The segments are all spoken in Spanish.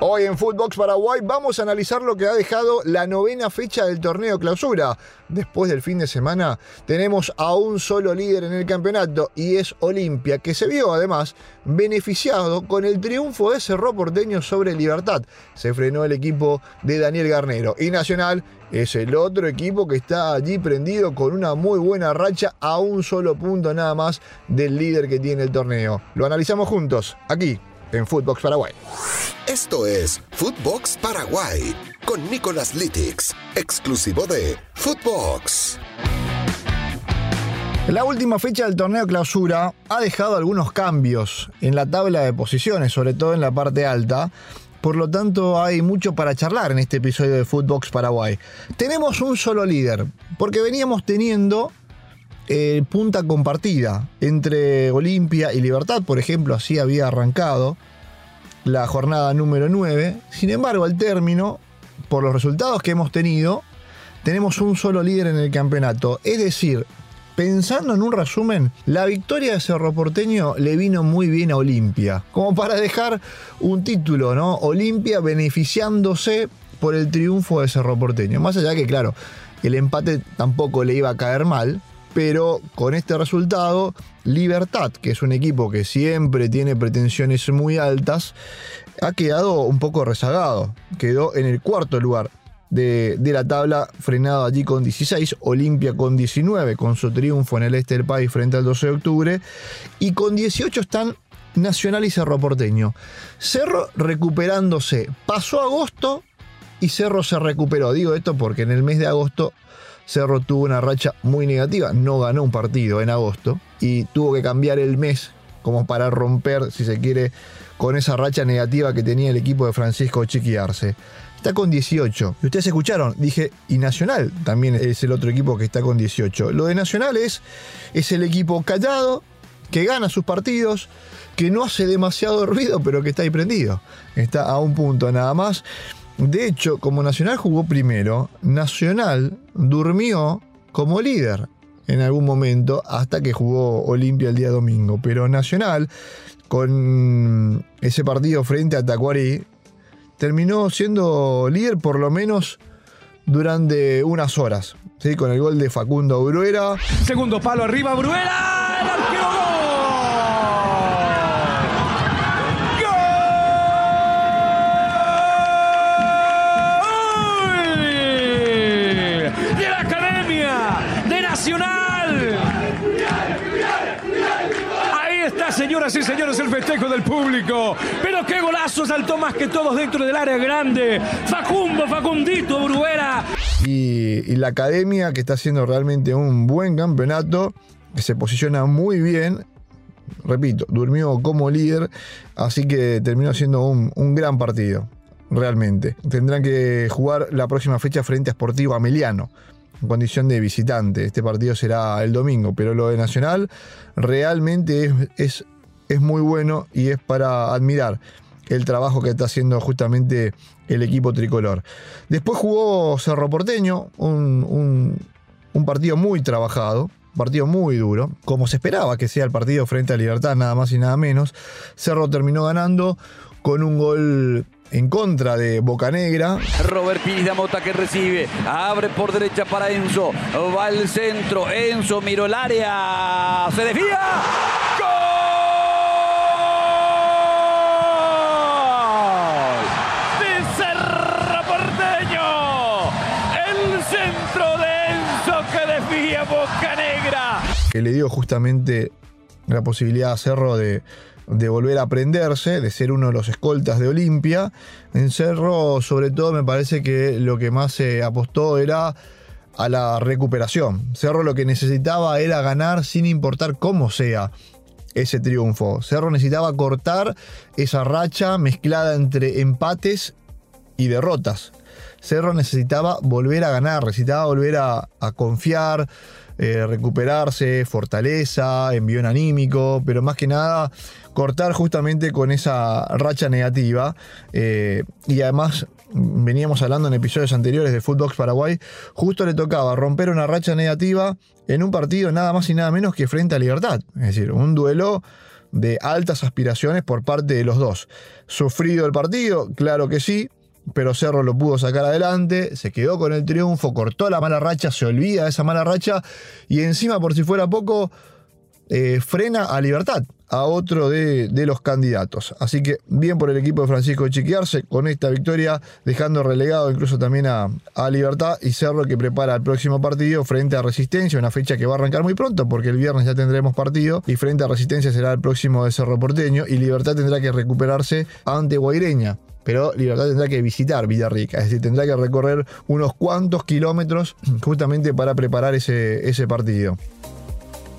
Hoy en Footbox Paraguay vamos a analizar lo que ha dejado la novena fecha del torneo clausura. Después del fin de semana tenemos a un solo líder en el campeonato y es Olimpia, que se vio además beneficiado con el triunfo de Cerro Porteño sobre Libertad. Se frenó el equipo de Daniel Garnero y Nacional es el otro equipo que está allí prendido con una muy buena racha a un solo punto nada más del líder que tiene el torneo. Lo analizamos juntos aquí en Footbox Paraguay. Esto es Footbox Paraguay con Nicolas Litix, exclusivo de Footbox. La última fecha del torneo clausura ha dejado algunos cambios en la tabla de posiciones, sobre todo en la parte alta. Por lo tanto, hay mucho para charlar en este episodio de Footbox Paraguay. Tenemos un solo líder, porque veníamos teniendo eh, punta compartida entre Olimpia y Libertad, por ejemplo, así había arrancado la jornada número 9. Sin embargo, al término, por los resultados que hemos tenido, tenemos un solo líder en el campeonato. Es decir, pensando en un resumen, la victoria de Cerro Porteño le vino muy bien a Olimpia, como para dejar un título, ¿no? Olimpia beneficiándose por el triunfo de Cerro Porteño. Más allá que, claro, el empate tampoco le iba a caer mal, pero con este resultado, Libertad, que es un equipo que siempre tiene pretensiones muy altas, ha quedado un poco rezagado. Quedó en el cuarto lugar de, la tabla, frenado allí con 16, Olimpia con 19, con su triunfo en el este del país frente al 12 de octubre, y con 18 están Nacional y Cerro Porteño. Cerro recuperándose, pasó agosto y Cerro se recuperó. Digo esto porque en el mes de agosto Cerro tuvo una racha muy negativa, no ganó un partido en agosto y tuvo que cambiar el mes como para romper, si se quiere, con esa racha negativa que tenía el equipo de Francisco Chiquiarse. Está con 18. Y ustedes escucharon, dije, y Nacional también es el otro equipo que está con 18. Lo de Nacional es, es el equipo callado, que gana sus partidos, que no hace demasiado ruido, pero que está ahí prendido. Está a un punto nada más. De hecho, como Nacional jugó primero, Nacional durmió como líder en algún momento hasta que jugó Olimpia el día domingo. Pero Nacional, con ese partido frente a Tacuarí, terminó siendo líder por lo menos durante unas horas. ¿sí? Con el gol de Facundo Bruera. Segundo palo arriba, Bruera. El señoras y señores, el festejo del público. Pero qué golazo saltó más que todos dentro del área grande. Facundo, Facundito, Bruera. Y, y la academia que está haciendo realmente un buen campeonato, que se posiciona muy bien repito, durmió como líder, así que terminó siendo un, un, gran partido, realmente. Tendrán que jugar la próxima fecha frente a Sportivo Ameliano en condición de visitante. Este partido será el domingo, pero lo de Nacional realmente es, es, muy bueno y es para admirar el trabajo que está haciendo justamente el equipo tricolor. Después jugó Cerro Porteño, un, un, partido muy trabajado, un partido muy duro, como se esperaba que sea el partido frente a Libertad, nada más y nada menos. Cerro terminó ganando con un gol en contra de Boca Negra. Robert Pires Mota que recibe, abre por derecha para Enzo, va al centro, Enzo miró el área, se desvía. ¡Gol! De Cerro Porteño, el centro de Enzo que desvía Boca Negra. Que le dio justamente la posibilidad a Cerro de de volver a aprenderse, de ser uno de los escoltas de Olimpia. En Cerro, sobre todo, me parece que lo que más se apostó era a la recuperación. Cerro lo que necesitaba era ganar sin importar cómo sea ese triunfo. Cerro necesitaba cortar esa racha mezclada entre empates y derrotas. Cerro necesitaba volver a ganar, necesitaba volver a, confiar, eh, recuperarse, fortaleza, envío anímico, pero más que nada cortar justamente con esa racha negativa. Eh, y además, veníamos hablando en episodios anteriores de Footbox Paraguay, justo le tocaba romper una racha negativa en un partido nada más y nada menos que frente a Libertad. Es decir, un duelo de altas aspiraciones por parte de los dos. Sufrido el partido, claro que sí, pero Cerro lo pudo sacar adelante, se quedó con el triunfo, cortó la mala racha, se olvida de esa mala racha y encima, por si fuera poco, eh, frena a Libertad, a otro de, los candidatos. Así que bien por el equipo de Francisco Chiquiarse con esta victoria, dejando relegado incluso también a, a, Libertad y Cerro que prepara el próximo partido frente a Resistencia, una fecha que va a arrancar muy pronto porque el viernes ya tendremos partido y frente a Resistencia será el próximo de Cerro Porteño y Libertad tendrá que recuperarse ante Guaireña pero Libertad tendrá que visitar Villarrica, es decir, tendrá que recorrer unos cuantos kilómetros justamente para preparar ese, ese partido.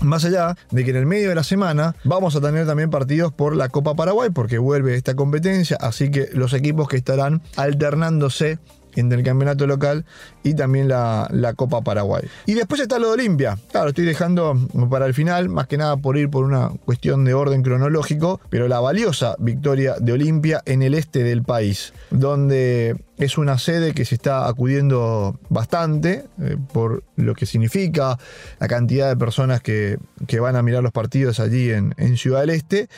Más allá de que en el medio de la semana vamos a tener también partidos por la Copa Paraguay, porque vuelve esta competencia, así que los equipos que estarán alternándose entre el campeonato local y también la, Copa Paraguay. Y después está lo de Olimpia. Claro, estoy dejando para el final, más que nada por ir por una cuestión de orden cronológico, pero la valiosa victoria de Olimpia en el este del país, donde es una sede que se está acudiendo bastante eh, por lo que significa la cantidad de personas que, van a mirar los partidos allí en, en Ciudad del Este.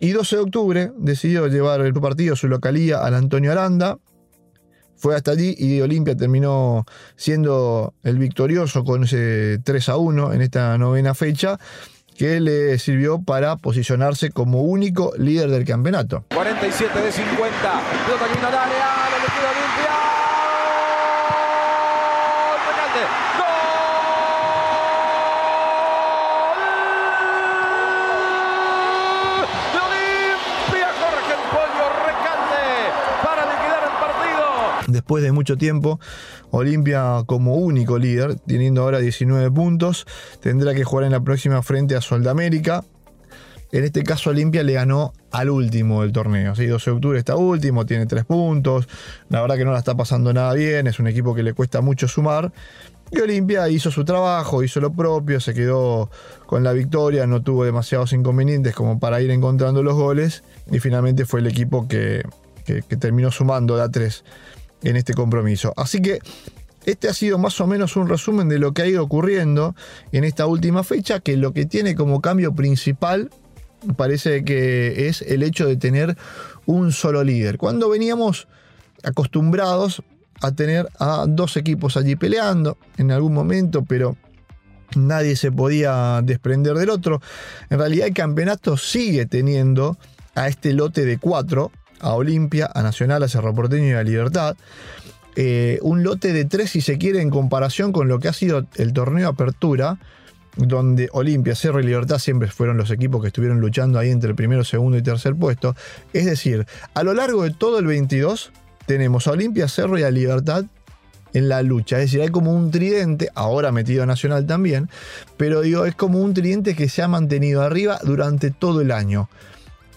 Y 12 de octubre decidió llevar el partido, su localía, al Antonio Aranda, fue hasta allí y Olimpia terminó siendo el victorioso con ese 3 a 1 en esta novena fecha que le sirvió para posicionarse como único líder del campeonato. 47 de 50, después de mucho tiempo. Olimpia como único líder, teniendo ahora 19 puntos, tendrá que jugar en la próxima frente a Soldamérica. En este caso Olimpia le ganó al último del torneo. 12 de octubre está último, tiene 3 puntos. La verdad que no la está pasando nada bien, es un equipo que le cuesta mucho sumar. Y Olimpia hizo su trabajo, hizo lo propio, se quedó con la victoria, no tuvo demasiados inconvenientes como para ir encontrando los goles. Y finalmente fue el equipo que, que terminó sumando de a 3 en este compromiso. Así que este ha sido más o menos un resumen de lo que ha ido ocurriendo en esta última fecha, que lo que tiene como cambio principal parece que es el hecho de tener un solo líder. Cuando veníamos acostumbrados a tener a dos equipos allí peleando en algún momento, pero nadie se podía desprender del otro. En realidad el campeonato sigue teniendo a este lote de cuatro a Olimpia, a Nacional, a Cerro Porteño y a Libertad. Eh, un lote de tres, si se quiere, en comparación con lo que ha sido el torneo Apertura, donde Olimpia, Cerro y Libertad siempre fueron los equipos que estuvieron luchando ahí entre el primero, segundo y tercer puesto. Es decir, a lo largo de todo el 22 tenemos a Olimpia, Cerro y a Libertad en la lucha. Es decir, hay como un tridente, ahora metido Nacional también, pero digo, es como un tridente que se ha mantenido arriba durante todo el año.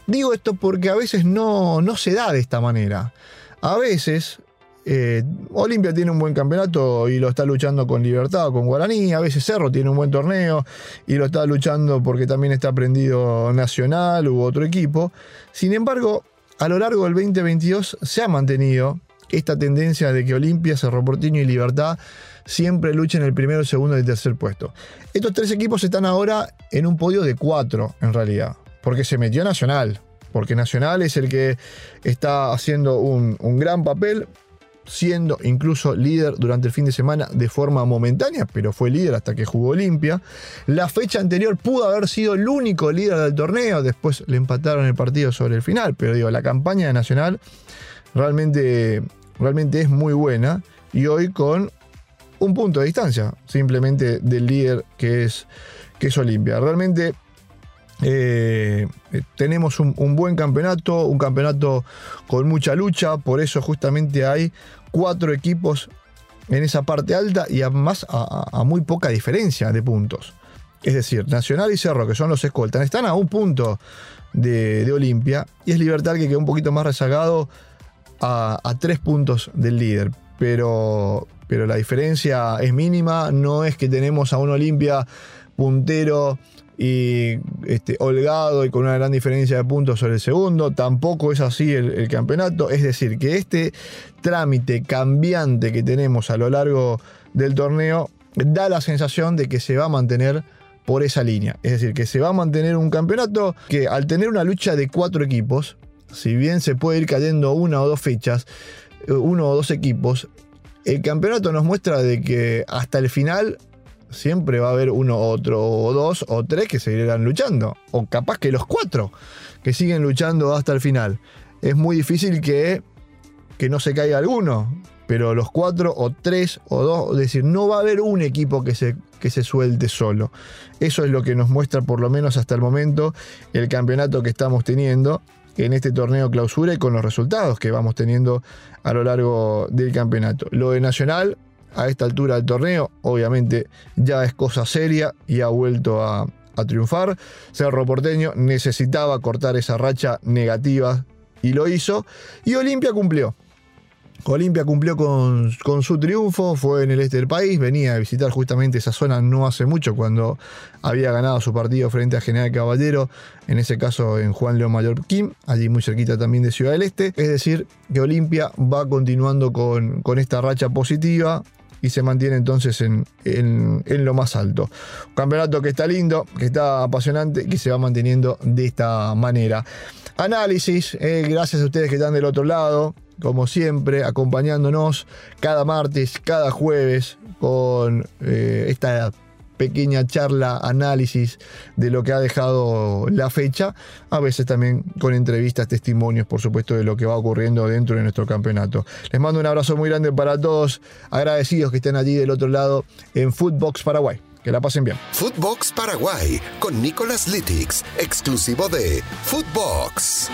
Digo esto porque a veces no, no se da de esta manera. A veces eh, Olimpia tiene un buen campeonato y lo está luchando con Libertad o con Guaraní. A veces Cerro tiene un buen torneo y lo está luchando porque también está prendido Nacional u otro equipo. Sin embargo, a lo largo del 2022 se ha mantenido esta tendencia de que Olimpia, Cerro Porteño y Libertad siempre luchen el primero, segundo y tercer puesto. Estos tres equipos están ahora en un podio de cuatro, en realidad porque se metió Nacional, porque Nacional es el que está haciendo un, gran papel, siendo incluso líder durante el fin de semana de forma momentánea, pero fue líder hasta que jugó Olimpia. La fecha anterior pudo haber sido el único líder del torneo, después le empataron el partido sobre el final, pero digo, la campaña de Nacional realmente, realmente es muy buena y hoy con un punto de distancia simplemente del líder que es, que es Olimpia. Realmente eh, eh, tenemos un, buen campeonato, un campeonato con mucha lucha, por eso justamente hay cuatro equipos en esa parte alta y además a, muy poca diferencia de puntos. Es decir, Nacional y Cerro, que son los escoltas, están a un punto de, Olimpia y es Libertad que quedó un poquito más rezagado a, a tres puntos del líder. Pero, pero la diferencia es mínima, no es que tenemos a un Olimpia puntero y este, holgado y con una gran diferencia de puntos sobre el segundo. Tampoco es así el, campeonato. Es decir, que este trámite cambiante que tenemos a lo largo del torneo da la sensación de que se va a mantener por esa línea. Es decir, que se va a mantener un campeonato que al tener una lucha de cuatro equipos, si bien se puede ir cayendo una o dos fechas, eh, uno o dos equipos, el campeonato nos muestra de que hasta el final siempre va a haber uno, otro, o dos, o tres que seguirán luchando. O capaz que los cuatro que siguen luchando hasta el final. Es muy difícil que, que no se caiga alguno. Pero los cuatro, o tres, o dos, es decir, no va a haber un equipo que se, que se suelte solo. Eso es lo que nos muestra, por lo menos hasta el momento, el campeonato que estamos teniendo en este torneo clausura y con los resultados que vamos teniendo a lo largo del campeonato. Lo de Nacional, a esta altura del torneo, obviamente ya es cosa seria y ha vuelto a, triunfar. Cerro Porteño necesitaba cortar esa racha negativa y lo hizo. Y Olimpia cumplió. Olimpia cumplió con, su triunfo, fue en el este del país, venía a visitar justamente esa zona no hace mucho cuando había ganado su partido frente a General Caballero, en ese caso en Juan León Kim, allí muy cerquita también de Ciudad del Este. Es decir, que Olimpia va continuando con, con esta racha positiva, y se mantiene entonces en, lo más alto. Un campeonato que está lindo, que está apasionante, que se va manteniendo de esta manera. Análisis, eh, gracias a ustedes que están del otro lado, como siempre, acompañándonos cada martes, cada jueves con eh, esta pequeña charla, análisis de lo que ha dejado la fecha, a veces también con entrevistas, testimonios, por supuesto, de lo que va ocurriendo dentro de nuestro campeonato. Les mando un abrazo muy grande para todos, agradecidos que estén allí del otro lado en Footbox Paraguay. Que la pasen bien. Footbox Paraguay con Nicolás Litix, exclusivo de Footbox.